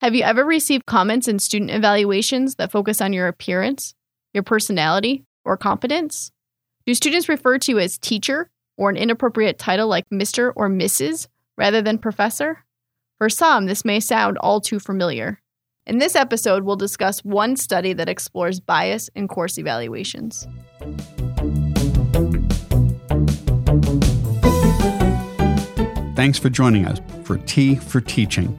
Have you ever received comments in student evaluations that focus on your appearance, your personality, or competence? Do students refer to you as teacher or an inappropriate title like Mr. or Mrs. rather than professor? For some, this may sound all too familiar. In this episode, we'll discuss one study that explores bias in course evaluations. Thanks for joining us for Tea for Teaching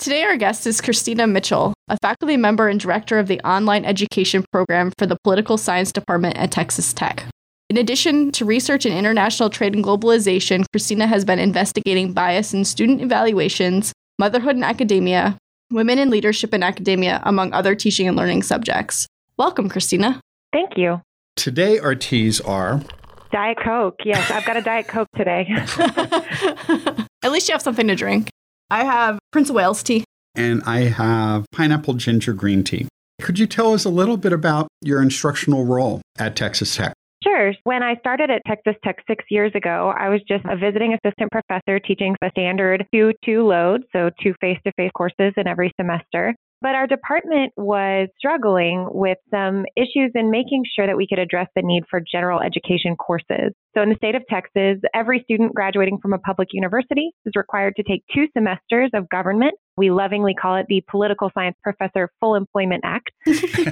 Today, our guest is Kristina Mitchell, a faculty member and director of the online education program for the Political Science Department at Texas Tech. In addition to research in international trade and globalization, Kristina has been investigating bias in student evaluations, motherhood in academia, women in leadership in academia, among other teaching and learning subjects. Welcome, Kristina. Thank you. Today, our teas are Diet Coke. Yes, I've got a Diet Coke today. At least you have something to drink. I have Prince of Wales tea. And I have pineapple ginger green tea. Could you tell us a little bit about your instructional role at Texas Tech? Sure. When I started at Texas Tech six years ago, I was just a visiting assistant professor teaching a standard 2 2 load, so two face to face courses in every semester. But our department was struggling with some issues in making sure that we could address the need for general education courses. So in the state of Texas, every student graduating from a public university is required to take two semesters of government. We lovingly call it the Political Science Professor Full Employment Act.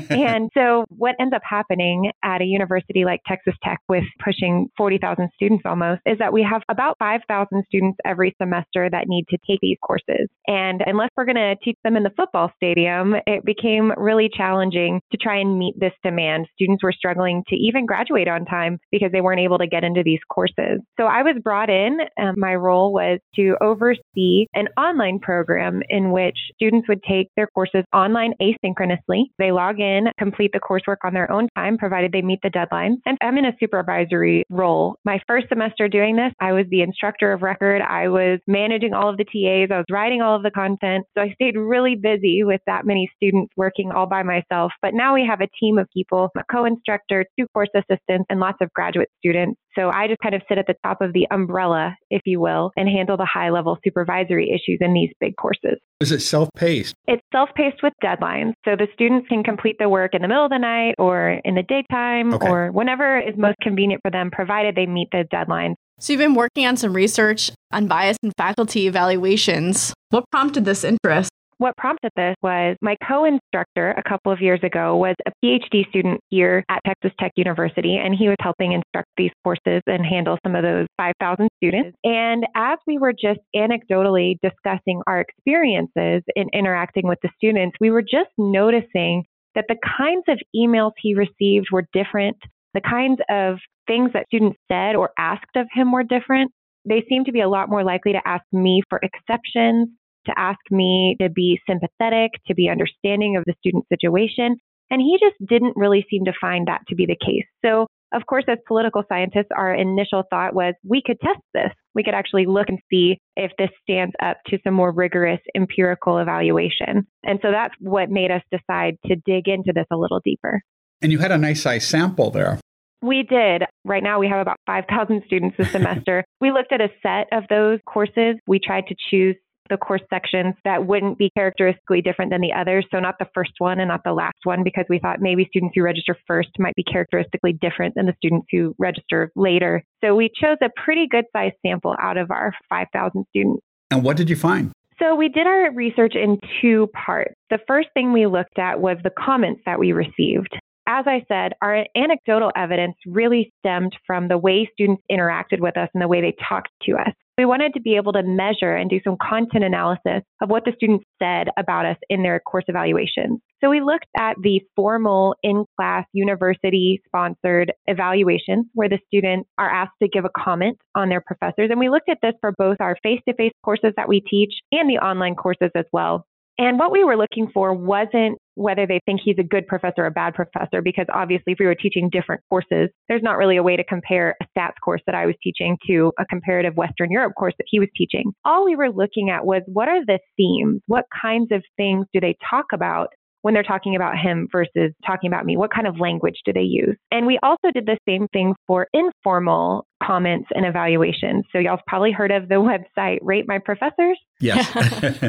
and so what ends up happening at a university like Texas Tech with pushing 40,000 students almost is that we have about 5,000 students every semester that need to take these courses. And unless we're going to teach them in the football stadium, it became really challenging to try and meet this demand. Students were struggling to even graduate on time because they weren't able to get into these courses. So I was brought in. My role was to oversee an online program in which students would take their courses online asynchronously. They log in, complete the coursework on their own time, provided they meet the deadlines. And I'm in a supervisory role. My first semester doing this, I was the instructor of record. I was managing all of the TAs. I was writing all of the content. So I stayed really busy with that many students working all by myself. But now we have a team of people, a co-instructor, two course assistants, and lots of graduate students. So I just kind of sit at the top of the umbrella, if you will, and handle the high level supervisory issues in these big courses. Is it self paced? It's self paced with deadlines. So the students can complete the work in the middle of the night or in the daytime okay. or whenever is most convenient for them, provided they meet the deadlines. So you've been working on some research on bias in faculty evaluations. What prompted this interest? What prompted this was my co instructor a couple of years ago was a PhD student here at Texas Tech University, and he was helping instruct these courses and handle some of those 5,000 students. And as we were just anecdotally discussing our experiences in interacting with the students, we were just noticing that the kinds of emails he received were different. The kinds of things that students said or asked of him were different. They seemed to be a lot more likely to ask me for exceptions to ask me to be sympathetic, to be understanding of the student situation. And he just didn't really seem to find that to be the case. So, of course, as political scientists, our initial thought was we could test this. We could actually look and see if this stands up to some more rigorous empirical evaluation. And so that's what made us decide to dig into this a little deeper. And you had a nice size sample there. We did. Right now, we have about 5,000 students this semester. we looked at a set of those courses. We tried to choose the course sections that wouldn't be characteristically different than the others. So, not the first one and not the last one, because we thought maybe students who register first might be characteristically different than the students who register later. So, we chose a pretty good sized sample out of our 5,000 students. And what did you find? So, we did our research in two parts. The first thing we looked at was the comments that we received as I said, our anecdotal evidence really stemmed from the way students interacted with us and the way they talked to us. We wanted to be able to measure and do some content analysis of what the students said about us in their course evaluations. So we looked at the formal in class university sponsored evaluations where the students are asked to give a comment on their professors. And we looked at this for both our face to face courses that we teach and the online courses as well. And what we were looking for wasn't whether they think he's a good professor or a bad professor, because obviously, if we were teaching different courses, there's not really a way to compare a stats course that I was teaching to a comparative Western Europe course that he was teaching. All we were looking at was what are the themes? What kinds of things do they talk about when they're talking about him versus talking about me? What kind of language do they use? And we also did the same thing for informal comments and evaluations. So y'all've probably heard of the website Rate My Professors. Yes.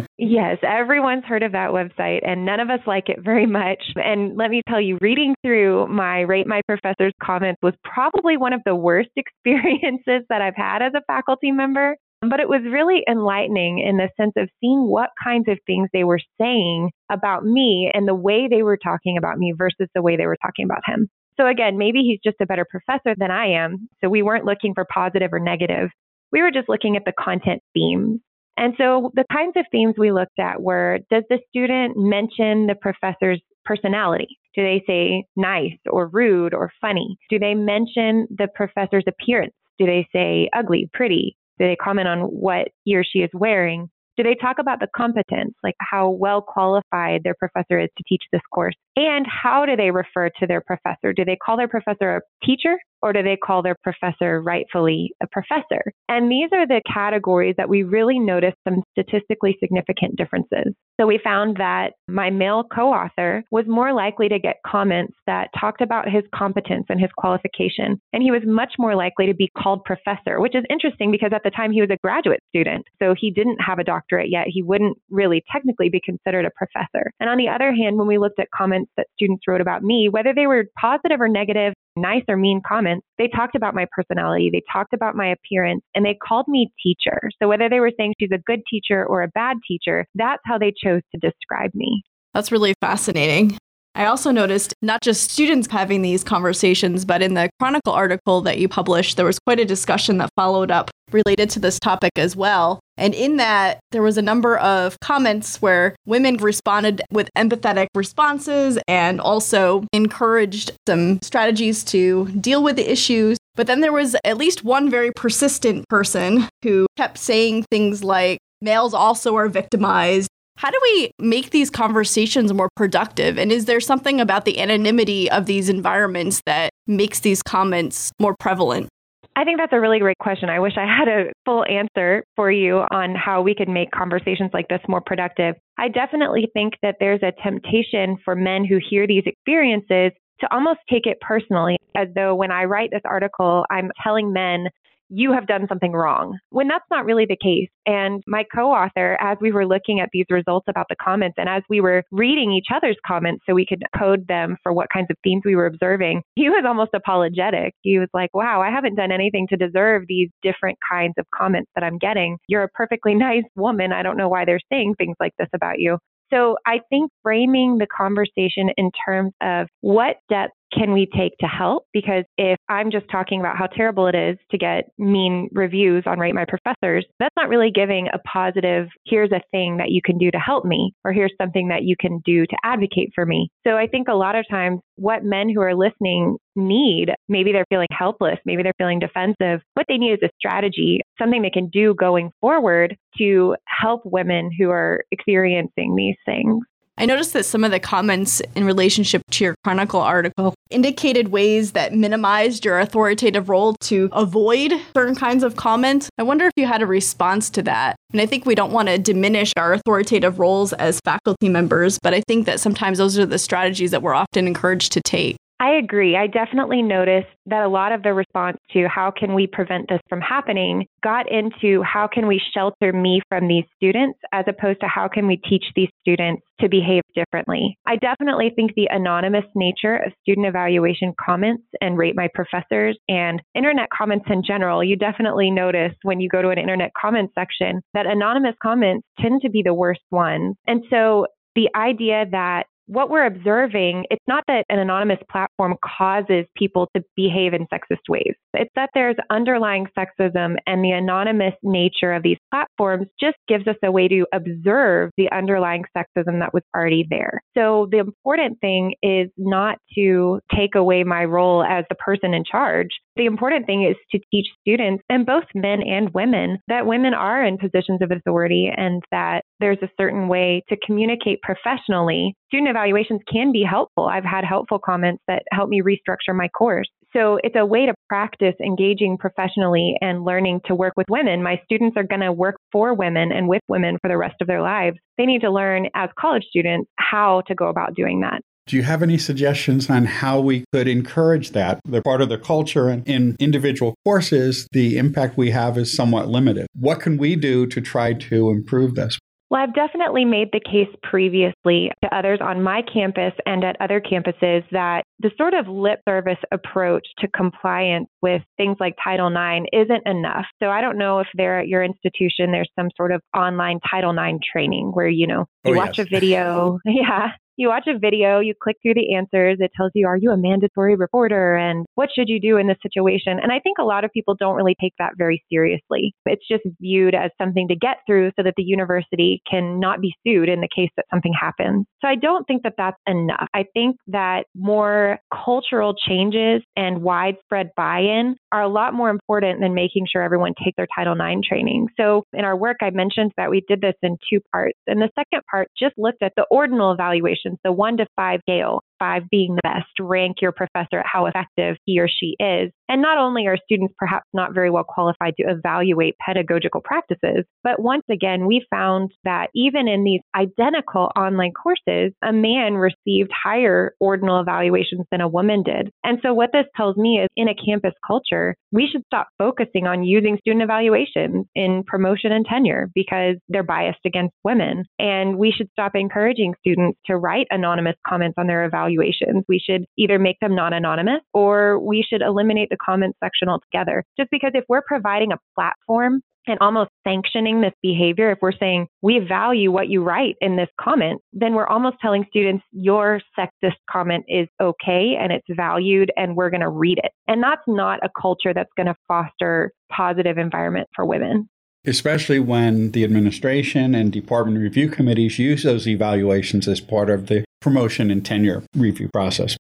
yes, everyone's heard of that website and none of us like it very much. And let me tell you, reading through my Rate My Professors comments was probably one of the worst experiences that I've had as a faculty member. But it was really enlightening in the sense of seeing what kinds of things they were saying about me and the way they were talking about me versus the way they were talking about him. So again, maybe he's just a better professor than I am. So we weren't looking for positive or negative. We were just looking at the content themes. And so the kinds of themes we looked at were does the student mention the professor's personality? Do they say nice or rude or funny? Do they mention the professor's appearance? Do they say ugly, pretty? Do they comment on what he or she is wearing? Do they talk about the competence, like how well qualified their professor is to teach this course? And how do they refer to their professor? Do they call their professor a teacher or do they call their professor rightfully a professor? And these are the categories that we really noticed some statistically significant differences. So we found that my male co author was more likely to get comments that talked about his competence and his qualification. And he was much more likely to be called professor, which is interesting because at the time he was a graduate student. So he didn't have a doctorate yet. He wouldn't really technically be considered a professor. And on the other hand, when we looked at comments that students wrote about me, whether they were positive or negative, nice or mean comments, they talked about my personality, they talked about my appearance, and they called me teacher. So whether they were saying she's a good teacher or a bad teacher, that's how they chose to describe me. That's really fascinating. I also noticed not just students having these conversations, but in the Chronicle article that you published, there was quite a discussion that followed up related to this topic as well. And in that, there was a number of comments where women responded with empathetic responses and also encouraged some strategies to deal with the issues. But then there was at least one very persistent person who kept saying things like, males also are victimized how do we make these conversations more productive? And is there something about the anonymity of these environments that makes these comments more prevalent? I think that's a really great question. I wish I had a full answer for you on how we could make conversations like this more productive. I definitely think that there's a temptation for men who hear these experiences to almost take it personally, as though when I write this article, I'm telling men you have done something wrong when that's not really the case. And my co author, as we were looking at these results about the comments and as we were reading each other's comments so we could code them for what kinds of themes we were observing, he was almost apologetic. He was like, wow, I haven't done anything to deserve these different kinds of comments that I'm getting. You're a perfectly nice woman. I don't know why they're saying things like this about you. So I think framing the conversation in terms of what depth can we take to help? Because if I'm just talking about how terrible it is to get mean reviews on Rate My Professors, that's not really giving a positive, here's a thing that you can do to help me, or here's something that you can do to advocate for me. So I think a lot of times what men who are listening need, maybe they're feeling helpless, maybe they're feeling defensive, what they need is a strategy, something they can do going forward to help women who are experiencing these things. I noticed that some of the comments in relationship to your Chronicle article indicated ways that minimized your authoritative role to avoid certain kinds of comments. I wonder if you had a response to that. And I think we don't want to diminish our authoritative roles as faculty members, but I think that sometimes those are the strategies that we're often encouraged to take. I agree. I definitely noticed that a lot of the response to how can we prevent this from happening got into how can we shelter me from these students as opposed to how can we teach these students to behave differently. I definitely think the anonymous nature of student evaluation comments and rate my professors and internet comments in general, you definitely notice when you go to an internet comment section that anonymous comments tend to be the worst ones. And so the idea that what we're observing, it's not that an anonymous platform causes people to behave in sexist ways. It's that there's underlying sexism and the anonymous nature of these platforms just gives us a way to observe the underlying sexism that was already there. So the important thing is not to take away my role as the person in charge. The important thing is to teach students, and both men and women, that women are in positions of authority and that there's a certain way to communicate professionally student evaluations can be helpful. I've had helpful comments that help me restructure my course. So it's a way to practice engaging professionally and learning to work with women. My students are going to work for women and with women for the rest of their lives. They need to learn as college students how to go about doing that. Do you have any suggestions on how we could encourage that? They're part of the culture, and in individual courses, the impact we have is somewhat limited. What can we do to try to improve this? Well, I've definitely made the case previously to others on my campus and at other campuses that the sort of lip service approach to compliance with things like Title IX isn't enough. So I don't know if there at your institution there's some sort of online Title IX training where, you know, oh, you oh, watch yes. a video. yeah you watch a video, you click through the answers, it tells you, are you a mandatory reporter and what should you do in this situation? And I think a lot of people don't really take that very seriously. It's just viewed as something to get through so that the university can not be sued in the case that something happens. So I don't think that that's enough. I think that more cultural changes and widespread buy in are a lot more important than making sure everyone takes their Title IX training. So in our work, I mentioned that we did this in two parts. And the second part just looked at the ordinal evaluation the one to five scale five being the best, rank your professor at how effective he or she is. And not only are students perhaps not very well qualified to evaluate pedagogical practices, but once again, we found that even in these identical online courses, a man received higher ordinal evaluations than a woman did. And so what this tells me is in a campus culture, we should stop focusing on using student evaluations in promotion and tenure because they're biased against women. And we should stop encouraging students to write anonymous comments on their evaluations evaluations. We should either make them non anonymous or we should eliminate the comment section altogether. Just because if we're providing a platform and almost sanctioning this behavior, if we're saying we value what you write in this comment, then we're almost telling students your sexist comment is okay and it's valued and we're going to read it. And that's not a culture that's going to foster positive environment for women especially when the administration and department review committees use those evaluations as part of the promotion and tenure review process.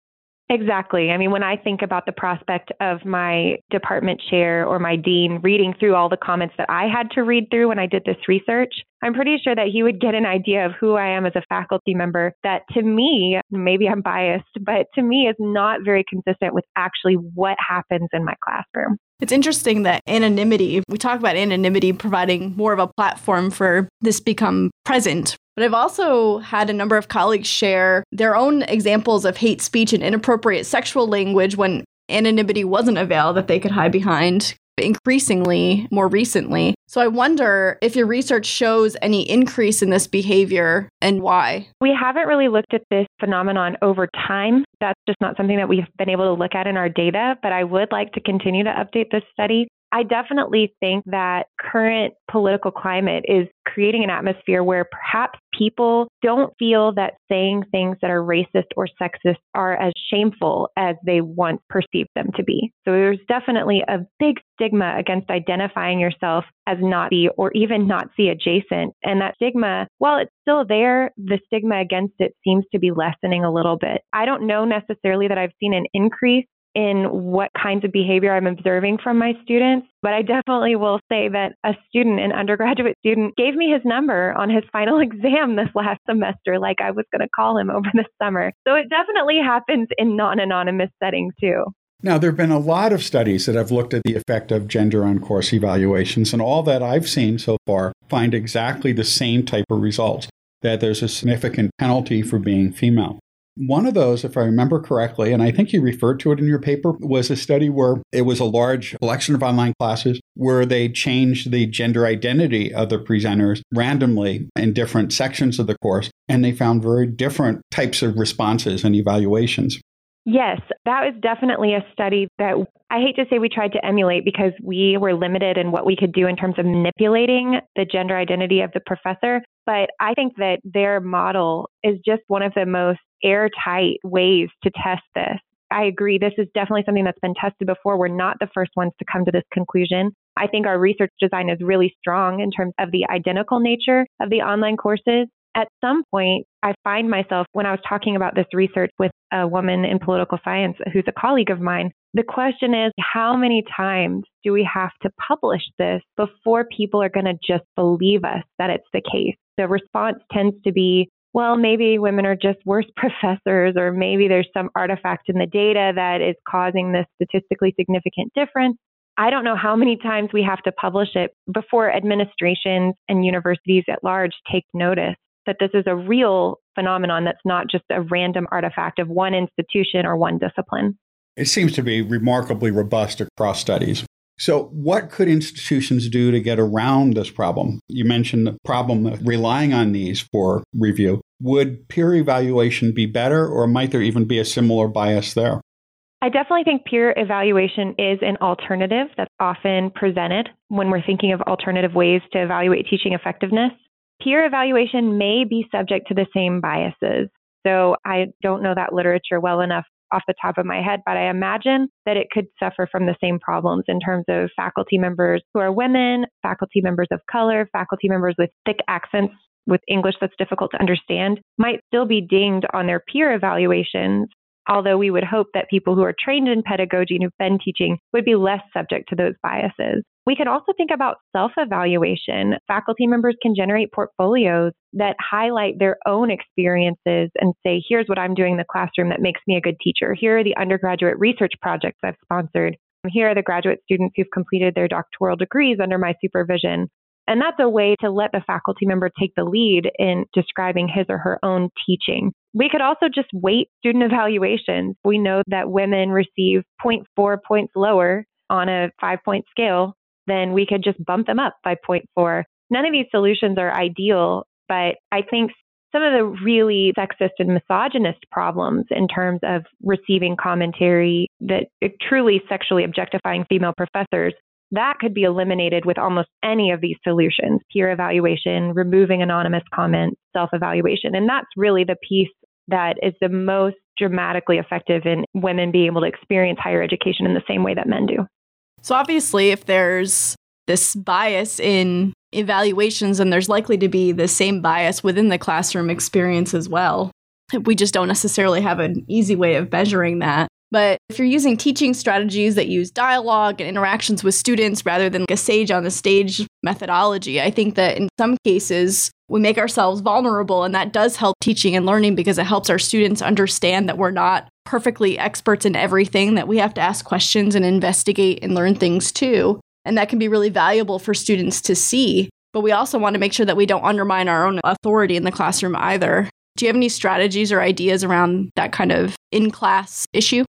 Exactly. I mean, when I think about the prospect of my department chair or my dean reading through all the comments that I had to read through when I did this research, I'm pretty sure that he would get an idea of who I am as a faculty member that to me, maybe I'm biased, but to me is not very consistent with actually what happens in my classroom. It's interesting that anonymity, we talk about anonymity providing more of a platform for this become present but I've also had a number of colleagues share their own examples of hate speech and inappropriate sexual language when anonymity wasn't a veil that they could hide behind increasingly more recently. So I wonder if your research shows any increase in this behavior and why. We haven't really looked at this phenomenon over time. That's just not something that we've been able to look at in our data, but I would like to continue to update this study. I definitely think that current political climate is creating an atmosphere where perhaps people don't feel that saying things that are racist or sexist are as shameful as they once perceived them to be. So there's definitely a big stigma against identifying yourself as Nazi or even Nazi adjacent. And that stigma, while it's still there, the stigma against it seems to be lessening a little bit. I don't know necessarily that I've seen an increase in what kinds of behavior I'm observing from my students. But I definitely will say that a student, an undergraduate student, gave me his number on his final exam this last semester, like I was going to call him over the summer. So it definitely happens in non anonymous settings too. Now, there have been a lot of studies that have looked at the effect of gender on course evaluations, and all that I've seen so far find exactly the same type of results that there's a significant penalty for being female. One of those, if I remember correctly, and I think you referred to it in your paper, was a study where it was a large collection of online classes where they changed the gender identity of the presenters randomly in different sections of the course, and they found very different types of responses and evaluations. Yes, that was definitely a study that I hate to say we tried to emulate because we were limited in what we could do in terms of manipulating the gender identity of the professor. But I think that their model is just one of the most airtight ways to test this. I agree. This is definitely something that's been tested before. We're not the first ones to come to this conclusion. I think our research design is really strong in terms of the identical nature of the online courses. At some point, I find myself when I was talking about this research with a woman in political science who's a colleague of mine, the question is how many times do we have to publish this before people are going to just believe us that it's the case? The response tends to be well, maybe women are just worse professors, or maybe there's some artifact in the data that is causing this statistically significant difference. I don't know how many times we have to publish it before administrations and universities at large take notice that this is a real phenomenon that's not just a random artifact of one institution or one discipline. It seems to be remarkably robust across studies. So, what could institutions do to get around this problem? You mentioned the problem of relying on these for review. Would peer evaluation be better, or might there even be a similar bias there? I definitely think peer evaluation is an alternative that's often presented when we're thinking of alternative ways to evaluate teaching effectiveness. Peer evaluation may be subject to the same biases. So I don't know that literature well enough off the top of my head, but I imagine that it could suffer from the same problems in terms of faculty members who are women, faculty members of color, faculty members with thick accents with English that's difficult to understand might still be dinged on their peer evaluations although we would hope that people who are trained in pedagogy and who've been teaching would be less subject to those biases. We can also think about self evaluation. Faculty members can generate portfolios that highlight their own experiences and say, here's what I'm doing in the classroom that makes me a good teacher. Here are the undergraduate research projects I've sponsored. Here are the graduate students who've completed their doctoral degrees under my supervision. And that's a way to let the faculty member take the lead in describing his or her own teaching. We could also just weight student evaluations. We know that women receive 0.4 points lower on a five point scale, then we could just bump them up by 0.4. None of these solutions are ideal, but I think some of the really sexist and misogynist problems in terms of receiving commentary that truly sexually objectifying female professors that could be eliminated with almost any of these solutions peer evaluation, removing anonymous comments, self evaluation. And that's really the piece that is the most dramatically effective in women being able to experience higher education in the same way that men do. So, obviously, if there's this bias in evaluations, and there's likely to be the same bias within the classroom experience as well. We just don't necessarily have an easy way of measuring that. But if you're using teaching strategies that use dialogue and interactions with students rather than like a sage on the stage methodology, I think that in some cases we make ourselves vulnerable and that does help teaching and learning because it helps our students understand that we're not perfectly experts in everything, that we have to ask questions and investigate and learn things too. And that can be really valuable for students to see. But we also want to make sure that we don't undermine our own authority in the classroom either. Do you have any strategies or ideas around that kind of in class issue?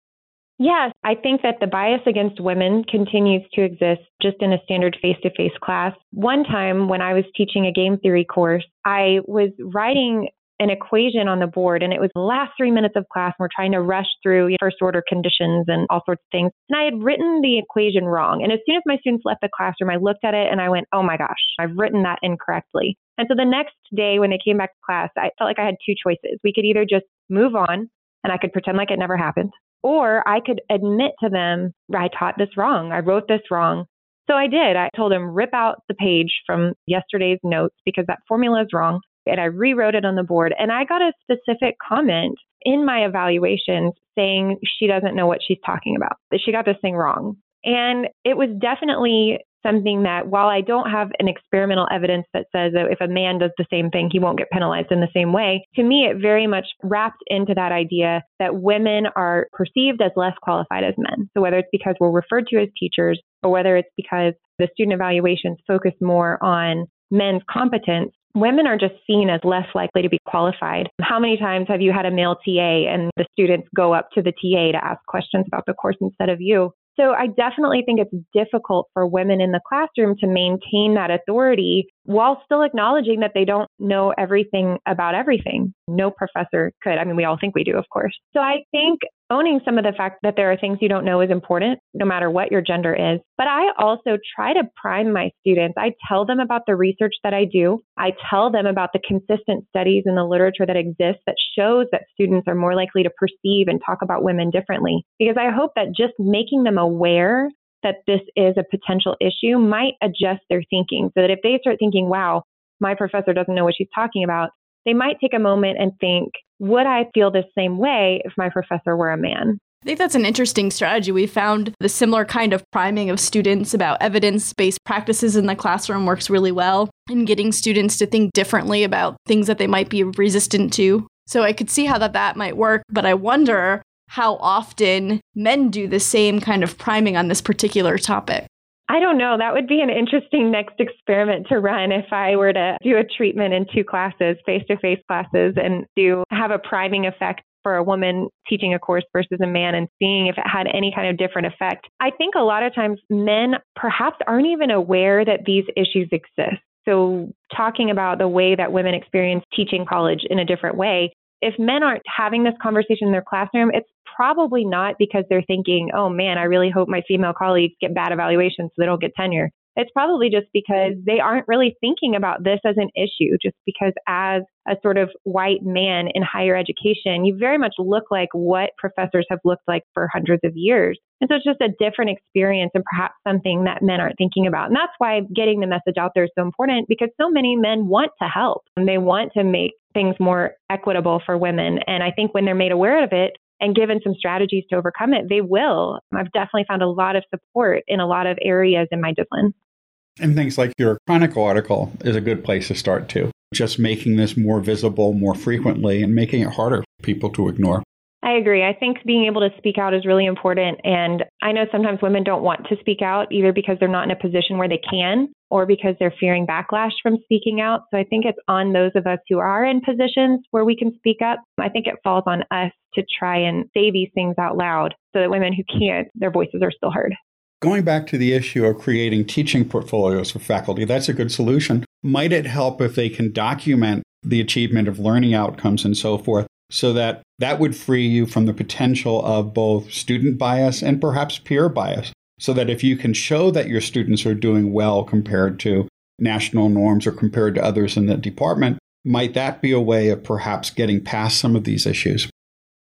Yes, I think that the bias against women continues to exist just in a standard face to face class. One time when I was teaching a game theory course, I was writing an equation on the board and it was the last three minutes of class and we're trying to rush through first order conditions and all sorts of things. And I had written the equation wrong. And as soon as my students left the classroom, I looked at it and I went, oh my gosh, I've written that incorrectly. And so the next day when they came back to class, I felt like I had two choices. We could either just move on and I could pretend like it never happened, or I could admit to them, I taught this wrong. I wrote this wrong. So I did. I told them, rip out the page from yesterday's notes because that formula is wrong. And I rewrote it on the board. And I got a specific comment in my evaluations saying she doesn't know what she's talking about, that she got this thing wrong. And it was definitely something that while I don't have an experimental evidence that says that if a man does the same thing, he won't get penalized in the same way, to me, it very much wrapped into that idea that women are perceived as less qualified as men. So whether it's because we're referred to as teachers or whether it's because the student evaluations focus more on men's competence, women are just seen as less likely to be qualified. How many times have you had a male TA and the students go up to the TA to ask questions about the course instead of you? So I definitely think it's difficult for women in the classroom to maintain that authority while still acknowledging that they don't know everything about everything. No professor could. I mean, we all think we do, of course. So I think owning some of the fact that there are things you don't know is important, no matter what your gender is. But I also try to prime my students. I tell them about the research that I do. I tell them about the consistent studies in the literature that exists that shows that students are more likely to perceive and talk about women differently. Because I hope that just making them aware that this is a potential issue might adjust their thinking so that if they start thinking, wow, my professor doesn't know what she's talking about, they might take a moment and think, would I feel the same way if my professor were a man? I think that's an interesting strategy. We found the similar kind of priming of students about evidence based practices in the classroom works really well. in getting students to think differently about things that they might be resistant to. So I could see how that that might work, but I wonder how often men do the same kind of priming on this particular topic. I don't know. That would be an interesting next experiment to run if I were to do a treatment in two classes, face to face classes, and do have a priming effect for a woman teaching a course versus a man and seeing if it had any kind of different effect. I think a lot of times men perhaps aren't even aware that these issues exist. So, talking about the way that women experience teaching college in a different way, if men aren't having this conversation in their classroom, it's probably not because they're thinking, oh man, I really hope my female colleagues get bad evaluations so they don't get tenure. It's probably just because they aren't really thinking about this as an issue, just because as a sort of white man in higher education, you very much look like what professors have looked like for hundreds of years. And so it's just a different experience and perhaps something that men aren't thinking about. And that's why getting the message out there is so important because so many men want to help and they want to make things more equitable for women. And I think when they're made aware of it, and given some strategies to overcome it, they will. I've definitely found a lot of support in a lot of areas in my discipline. And things like your Chronicle article is a good place to start too. Just making this more visible more frequently and making it harder for people to ignore. I agree. I think being able to speak out is really important. And I know sometimes women don't want to speak out either because they're not in a position where they can or because they're fearing backlash from speaking out. So I think it's on those of us who are in positions where we can speak up. I think it falls on us to try and say these things out loud so that women who can't, their voices are still heard. Going back to the issue of creating teaching portfolios for faculty, that's a good solution. Might it help if they can document the achievement of learning outcomes and so forth so that that would free you from the potential of both student bias and perhaps peer bias? So that if you can show that your students are doing well compared to national norms or compared to others in the department, might that be a way of perhaps getting past some of these issues?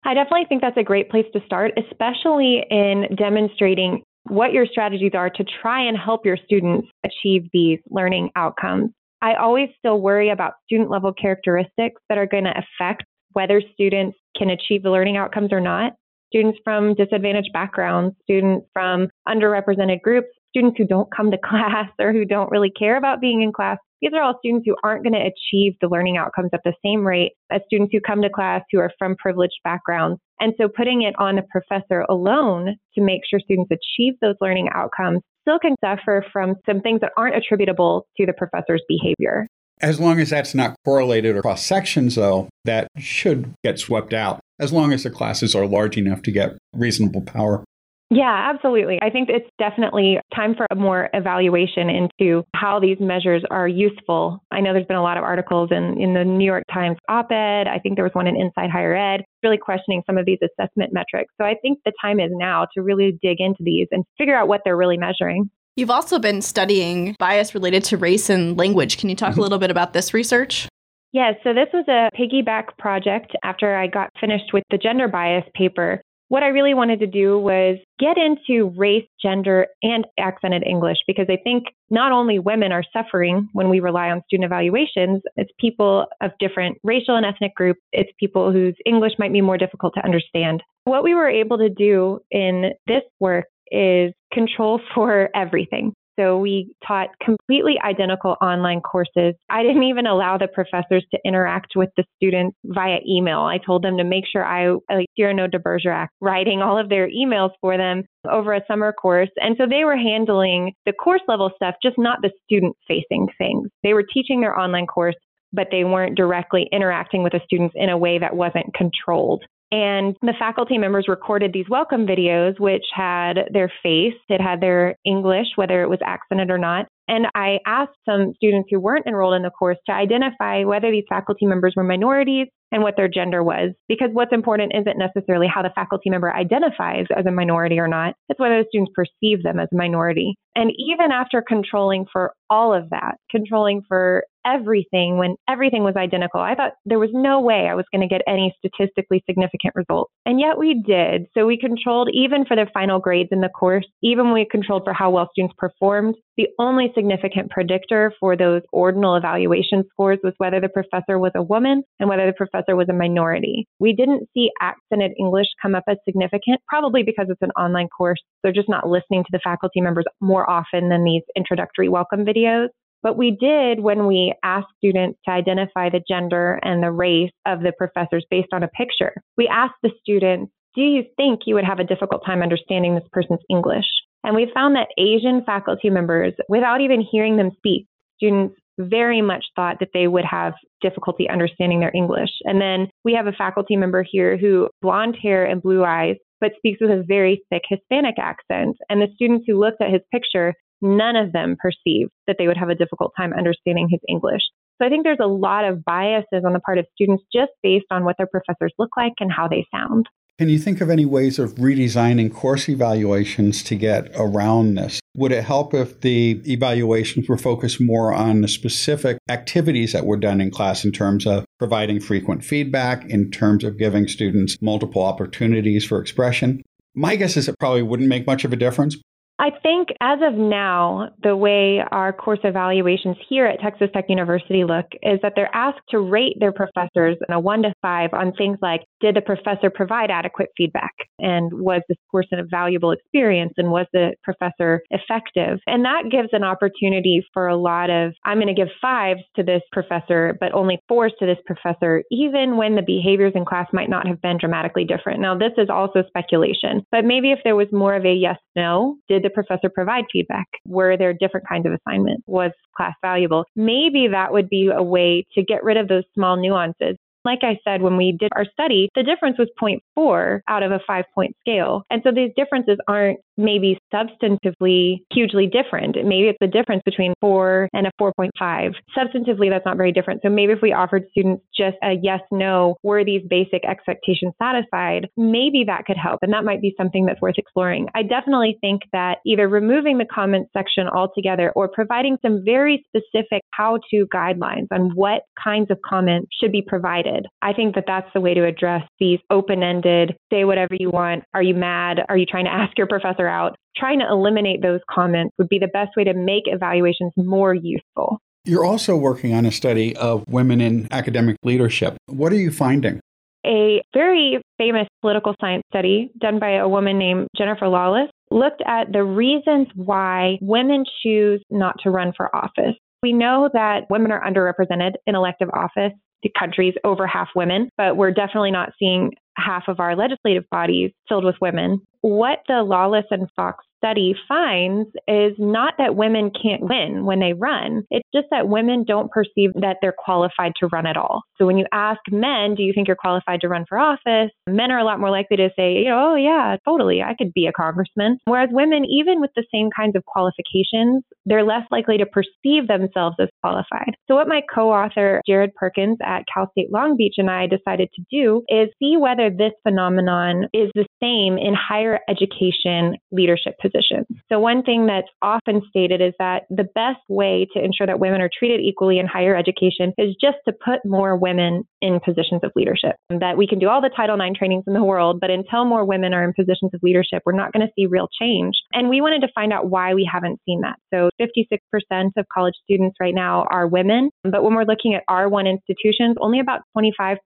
I definitely think that's a great place to start, especially in demonstrating what your strategies are to try and help your students achieve these learning outcomes. I always still worry about student level characteristics that are going to affect whether students can achieve the learning outcomes or not. Students from disadvantaged backgrounds, students from underrepresented groups, students who don't come to class or who don't really care about being in class these are all students who aren't going to achieve the learning outcomes at the same rate as students who come to class who are from privileged backgrounds. And so putting it on the professor alone to make sure students achieve those learning outcomes still can suffer from some things that aren't attributable to the professor's behavior. As long as that's not correlated across sections, though, that should get swept out, as long as the classes are large enough to get reasonable power. Yeah, absolutely. I think it's definitely time for a more evaluation into how these measures are useful. I know there's been a lot of articles in, in the New York Times op ed. I think there was one in Inside Higher Ed, really questioning some of these assessment metrics. So I think the time is now to really dig into these and figure out what they're really measuring. You've also been studying bias related to race and language. Can you talk mm-hmm. a little bit about this research? Yes, yeah, so this was a piggyback project after I got finished with the gender bias paper what I really wanted to do was get into race, gender, and accented English because I think not only women are suffering when we rely on student evaluations, it's people of different racial and ethnic groups, it's people whose English might be more difficult to understand. What we were able to do in this work is control for everything. So we taught completely identical online courses. I didn't even allow the professors to interact with the students via email. I told them to make sure I, like Cyrano de Bergerac, writing all of their emails for them over a summer course. And so they were handling the course level stuff, just not the student facing things. They were teaching their online course, but they weren't directly interacting with the students in a way that wasn't controlled. And the faculty members recorded these welcome videos, which had their face, it had their English, whether it was accented or not. And I asked some students who weren't enrolled in the course to identify whether these faculty members were minorities and what their gender was. Because what's important isn't necessarily how the faculty member identifies as a minority or not, it's whether the students perceive them as a minority. And even after controlling for all of that, controlling for everything when everything was identical. I thought there was no way I was going to get any statistically significant results. And yet we did. So we controlled even for the final grades in the course, even we controlled for how well students performed. The only significant predictor for those ordinal evaluation scores was whether the professor was a woman and whether the professor was a minority. We didn't see accented English come up as significant, probably because it's an online course. They're just not listening to the faculty members more often than these introductory welcome videos. But we did when we asked students to identify the gender and the race of the professors based on a picture. We asked the students, do you think you would have a difficult time understanding this person's English? And we found that Asian faculty members, without even hearing them speak, students very much thought that they would have difficulty understanding their English. And then we have a faculty member here who blonde hair and blue eyes, but speaks with a very thick Hispanic accent. And the students who looked at his picture, none of them perceived that they would have a difficult time understanding his English. So I think there's a lot of biases on the part of students just based on what their professors look like and how they sound. Can you think of any ways of redesigning course evaluations to get around this? Would it help if the evaluations were focused more on the specific activities that were done in class in terms of providing frequent feedback, in terms of giving students multiple opportunities for expression? My guess is it probably wouldn't make much of a difference, I think as of now, the way our course evaluations here at Texas Tech University look is that they're asked to rate their professors in a one to five on things like did the professor provide adequate feedback? And was this course a valuable experience? And was the professor effective? And that gives an opportunity for a lot of, I'm going to give fives to this professor, but only fours to this professor, even when the behaviors in class might not have been dramatically different. Now, this is also speculation, but maybe if there was more of a yes no, did the professor provide feedback? Were there different kinds of assignments? Was class valuable? Maybe that would be a way to get rid of those small nuances. Like I said, when we did our study, the difference was 0.4 out of a five point scale. And so these differences aren't maybe substantively hugely different. Maybe it's the difference between four and a 4.5. Substantively, that's not very different. So maybe if we offered students just a yes, no, were these basic expectations satisfied, maybe that could help. And that might be something that's worth exploring. I definitely think that either removing the comments section altogether or providing some very specific how to guidelines on what kinds of comments should be provided. I think that that's the way to address these open ended, say whatever you want. Are you mad? Are you trying to ask your professor out? Trying to eliminate those comments would be the best way to make evaluations more useful. You're also working on a study of women in academic leadership. What are you finding? A very famous political science study done by a woman named Jennifer Lawless looked at the reasons why women choose not to run for office. We know that women are underrepresented in elective office. The country's over half women, but we're definitely not seeing half of our legislative bodies filled with women. What the Lawless and Fox study finds is not that women can't win when they run. It's just that women don't perceive that they're qualified to run at all. So when you ask men, do you think you're qualified to run for office? Men are a lot more likely to say, you know, oh yeah, totally, I could be a congressman. Whereas women, even with the same kinds of qualifications, they're less likely to perceive themselves as qualified. So what my co-author Jared Perkins at Cal State Long Beach and I decided to do is see whether this phenomenon is the same in higher education leadership positions positions. So, one thing that's often stated is that the best way to ensure that women are treated equally in higher education is just to put more women in positions of leadership. That we can do all the Title IX trainings in the world, but until more women are in positions of leadership, we're not going to see real change. And we wanted to find out why we haven't seen that. So, 56% of college students right now are women, but when we're looking at R1 institutions, only about 25%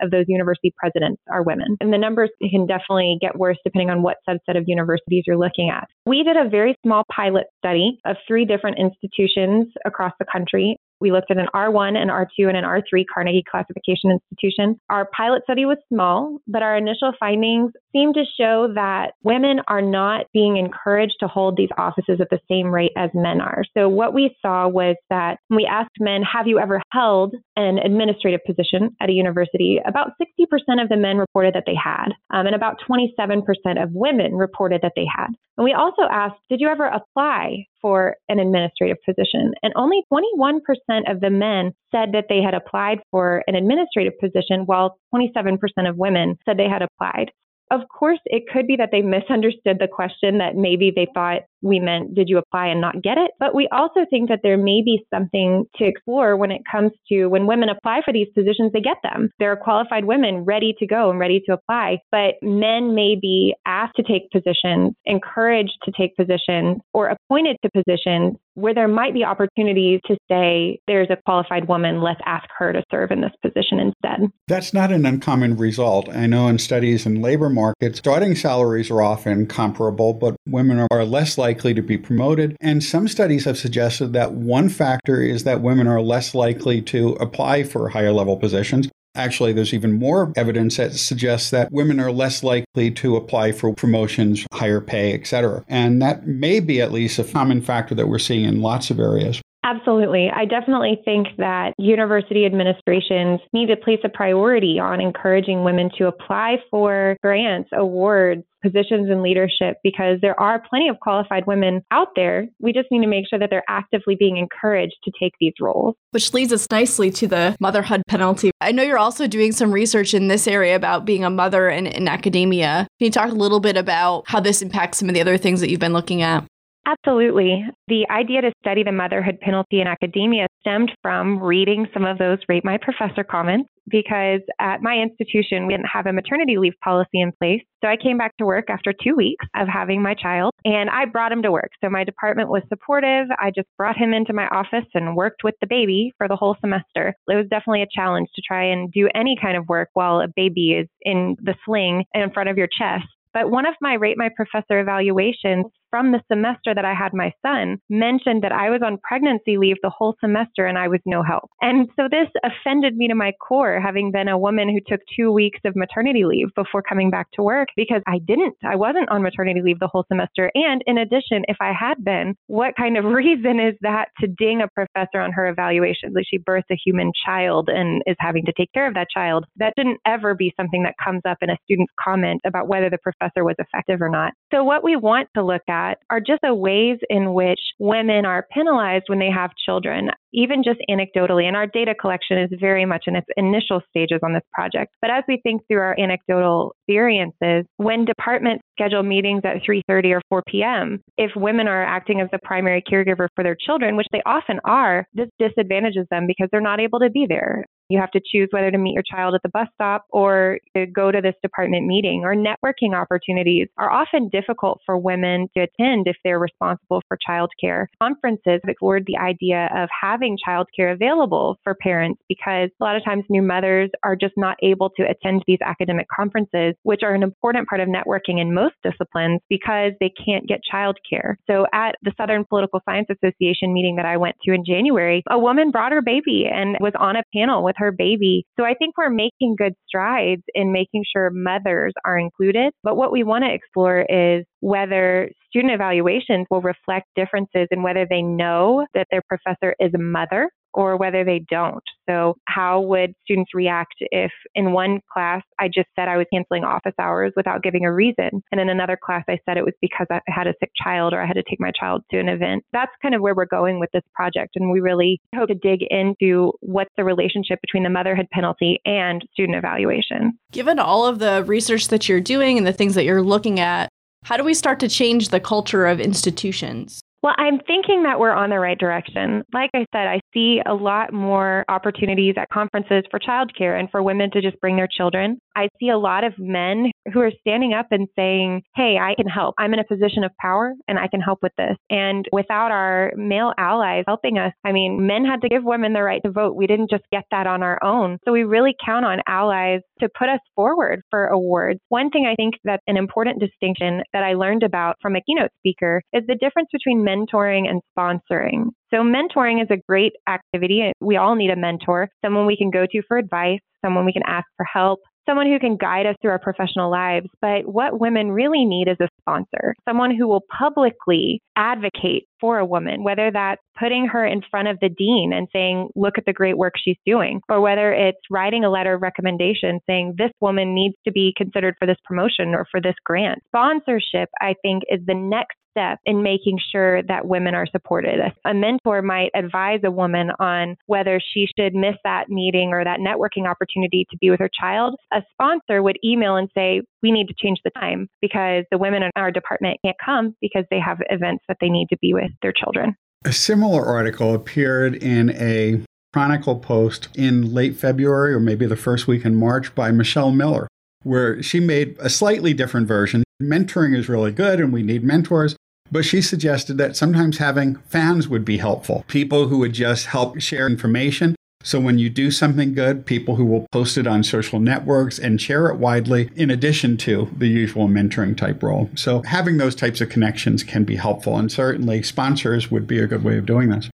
of those university presidents are women. And the numbers can definitely get worse depending on what subset of universities you're looking at. We did a very small pilot study of three different institutions across the country. We looked at an R1, an R2, and an R3 Carnegie classification institution. Our pilot study was small, but our initial findings seem to show that women are not being encouraged to hold these offices at the same rate as men are. So what we saw was that when we asked men, have you ever held an administrative position at a university? About 60% of the men reported that they had, um, and about 27% of women reported that they had. And we also asked, did you ever apply for an administrative position? And only 21% of the men said that they had applied for an administrative position, while 27% of women said they had applied. Of course, it could be that they misunderstood the question, that maybe they thought we meant, did you apply and not get it? But we also think that there may be something to explore when it comes to when women apply for these positions, they get them. There are qualified women ready to go and ready to apply, but men may be asked to take positions, encouraged to take positions, or appointed to positions where there might be opportunities to say there's a qualified woman, let's ask her to serve in this position instead. That's not an uncommon result. I know in studies in labor markets, starting salaries are often comparable, but women are less likely to be promoted. And some studies have suggested that one factor is that women are less likely to apply for higher level positions. Actually, there's even more evidence that suggests that women are less likely to apply for promotions, higher pay, etc. And that may be at least a common factor that we're seeing in lots of areas. Absolutely. I definitely think that university administrations need to place a priority on encouraging women to apply for grants, awards, positions in leadership because there are plenty of qualified women out there. We just need to make sure that they're actively being encouraged to take these roles. Which leads us nicely to the motherhood penalty. I know you're also doing some research in this area about being a mother in, in academia. Can you talk a little bit about how this impacts some of the other things that you've been looking at? Absolutely. The idea to study the motherhood penalty in academia stemmed from reading some of those Rate My Professor comments because at my institution, we didn't have a maternity leave policy in place. So I came back to work after two weeks of having my child and I brought him to work. So my department was supportive. I just brought him into my office and worked with the baby for the whole semester. It was definitely a challenge to try and do any kind of work while a baby is in the sling in front of your chest. But one of my Rate My Professor evaluations from the semester that I had my son mentioned that I was on pregnancy leave the whole semester and I was no help. And so this offended me to my core, having been a woman who took two weeks of maternity leave before coming back to work because I didn't. I wasn't on maternity leave the whole semester. And in addition, if I had been, what kind of reason is that to ding a professor on her evaluations? Like she birthed a human child and is having to take care of that child. That shouldn't ever be something that comes up in a student's comment about whether the professor was effective or not. So what we want to look at are just the ways in which women are penalized when they have children, even just anecdotally. And our data collection is very much in its initial stages on this project. But as we think through our anecdotal experiences, when departments schedule meetings at 3:30 or 4 p.m., if women are acting as the primary caregiver for their children, which they often are, this disadvantages them because they're not able to be there. You have to choose whether to meet your child at the bus stop or to go to this department meeting. Or networking opportunities are often difficult for women to attend if they're responsible for childcare. Conferences have explored the idea of having childcare available for parents because a lot of times new mothers are just not able to attend these academic conferences, which are an important part of networking in most disciplines because they can't get childcare. So at the Southern Political Science Association meeting that I went to in January, a woman brought her baby and was on a panel with with her baby. So I think we're making good strides in making sure mothers are included. But what we want to explore is whether student evaluations will reflect differences in whether they know that their professor is a mother or whether they don't. So, how would students react if in one class I just said I was canceling office hours without giving a reason? And in another class I said it was because I had a sick child or I had to take my child to an event? That's kind of where we're going with this project. And we really hope to dig into what's the relationship between the motherhood penalty and student evaluation. Given all of the research that you're doing and the things that you're looking at, how do we start to change the culture of institutions? Well, I'm thinking that we're on the right direction. Like I said, I see a lot more opportunities at conferences for childcare and for women to just bring their children. I see a lot of men who are standing up and saying, Hey, I can help. I'm in a position of power and I can help with this. And without our male allies helping us, I mean, men had to give women the right to vote. We didn't just get that on our own. So we really count on allies to put us forward for awards. One thing I think that's an important distinction that I learned about from a keynote speaker is the difference between mentoring and sponsoring. So, mentoring is a great activity. We all need a mentor, someone we can go to for advice, someone we can ask for help, someone who can guide us through our professional lives. But what women really need is a sponsor, someone who will publicly advocate for a woman, whether that's putting her in front of the dean and saying, look at the great work she's doing, or whether it's writing a letter of recommendation saying, this woman needs to be considered for this promotion or for this grant. Sponsorship, I think, is the next step in making sure that women are supported. A mentor might advise a woman on whether she should miss that meeting or that networking opportunity to be with her child. A sponsor would email and say, we need to change the time because the women in our department can't come because they have events that they need to be with their children. A similar article appeared in a Chronicle post in late February or maybe the first week in March by Michelle Miller, where she made a slightly different version. Mentoring is really good and we need mentors, But she suggested that sometimes having fans would be helpful. People who would just help share information. So when you do something good, people who will post it on social networks and share it widely, in addition to the usual mentoring type role. So having those types of connections can be helpful. And certainly sponsors would be a good way of doing this.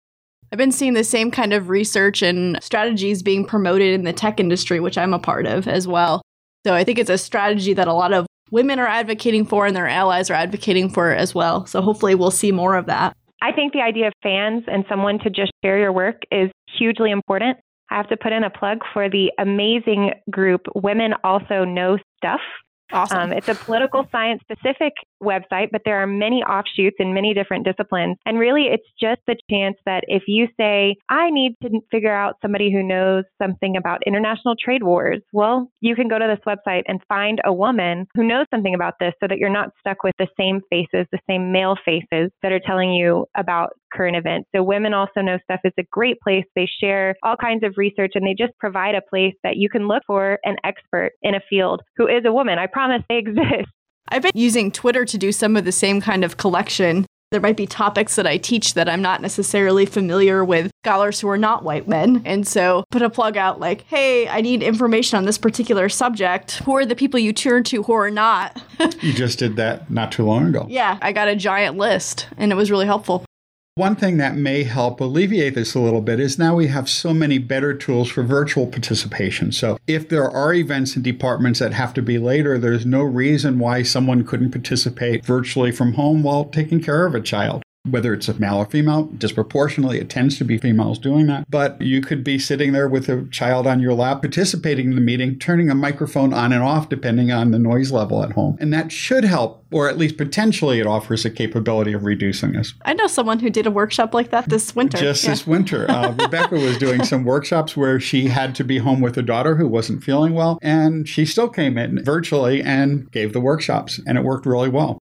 I've been seeing the same kind of research and strategies being promoted in the tech industry, which I'm a part of as well. So I think it's a strategy that a lot of women are advocating for and their allies are advocating for as well. So hopefully we'll see more of that. I think the idea of fans and someone to just share your work is hugely important. I have to put in a plug for the amazing group Women Also Know Stuff. Awesome. Um, it's a political science specific website, but there are many offshoots in many different disciplines. And really, it's just the chance that if you say, I need to figure out somebody who knows something about international trade wars, well, you can go to this website and find a woman who knows something about this so that you're not stuck with the same faces, the same male faces that are telling you about current events. So, Women Also Know Stuff is a great place. They share all kinds of research and they just provide a place that you can look for an expert in a field who is a woman. I promise they exist. I've been using Twitter to do some of the same kind of collection. There might be topics that I teach that I'm not necessarily familiar with scholars who are not white men. And so put a plug out like, hey, I need information on this particular subject. Who are the people you turn to who are not? you just did that not too long ago. Yeah, I got a giant list and it was really helpful. One thing that may help alleviate this a little bit is now we have so many better tools for virtual participation. So if there are events in departments that have to be later, there's no reason why someone couldn't participate virtually from home while taking care of a child whether it's a male or female, disproportionately, it tends to be females doing that. But you could be sitting there with a child on your lap, participating in the meeting, turning a microphone on and off depending on the noise level at home. And that should help, or at least potentially it offers a capability of reducing this. I know someone who did a workshop like that this winter. Just yeah. this winter. Uh, Rebecca was doing some workshops where she had to be home with a daughter who wasn't feeling well, and she still came in virtually and gave the workshops, and it worked really well.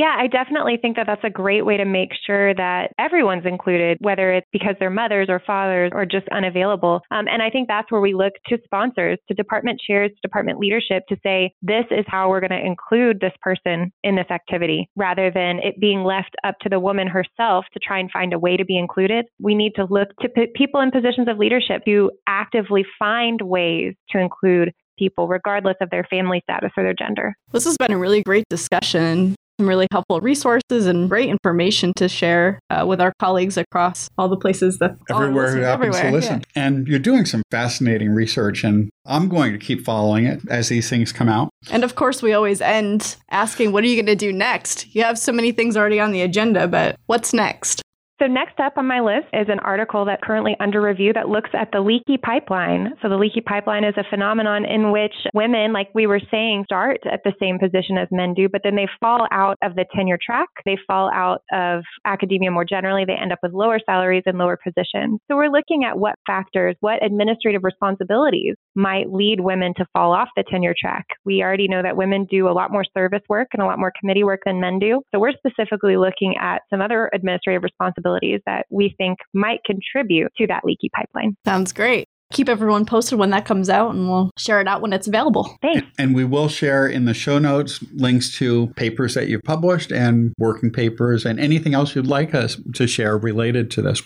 Yeah, I definitely think that that's a great way to make sure that everyone's included, whether it's because they're mothers or fathers or just unavailable. Um, and I think that's where we look to sponsors, to department chairs, to department leadership to say, this is how we're going to include this person in this activity, rather than it being left up to the woman herself to try and find a way to be included. We need to look to p- people in positions of leadership who actively find ways to include people, regardless of their family status or their gender. This has been a really great discussion some really helpful resources and great information to share uh, with our colleagues across all the places that everywhere who happens everywhere. to listen. Yeah. And you're doing some fascinating research, and I'm going to keep following it as these things come out. And of course, we always end asking, "What are you going to do next?" You have so many things already on the agenda, but what's next? So, next up on my list is an article that's currently under review that looks at the leaky pipeline. So, the leaky pipeline is a phenomenon in which women, like we were saying, start at the same position as men do, but then they fall out of the tenure track. They fall out of academia more generally. They end up with lower salaries and lower positions. So, we're looking at what factors, what administrative responsibilities might lead women to fall off the tenure track. We already know that women do a lot more service work and a lot more committee work than men do. So, we're specifically looking at some other administrative responsibilities that we think might contribute to that leaky pipeline. Sounds great keep everyone posted when that comes out and we'll share it out when it's available. Thanks. And we will share in the show notes links to papers that you've published and working papers and anything else you'd like us to share related to this.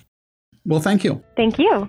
Well, thank you. Thank you.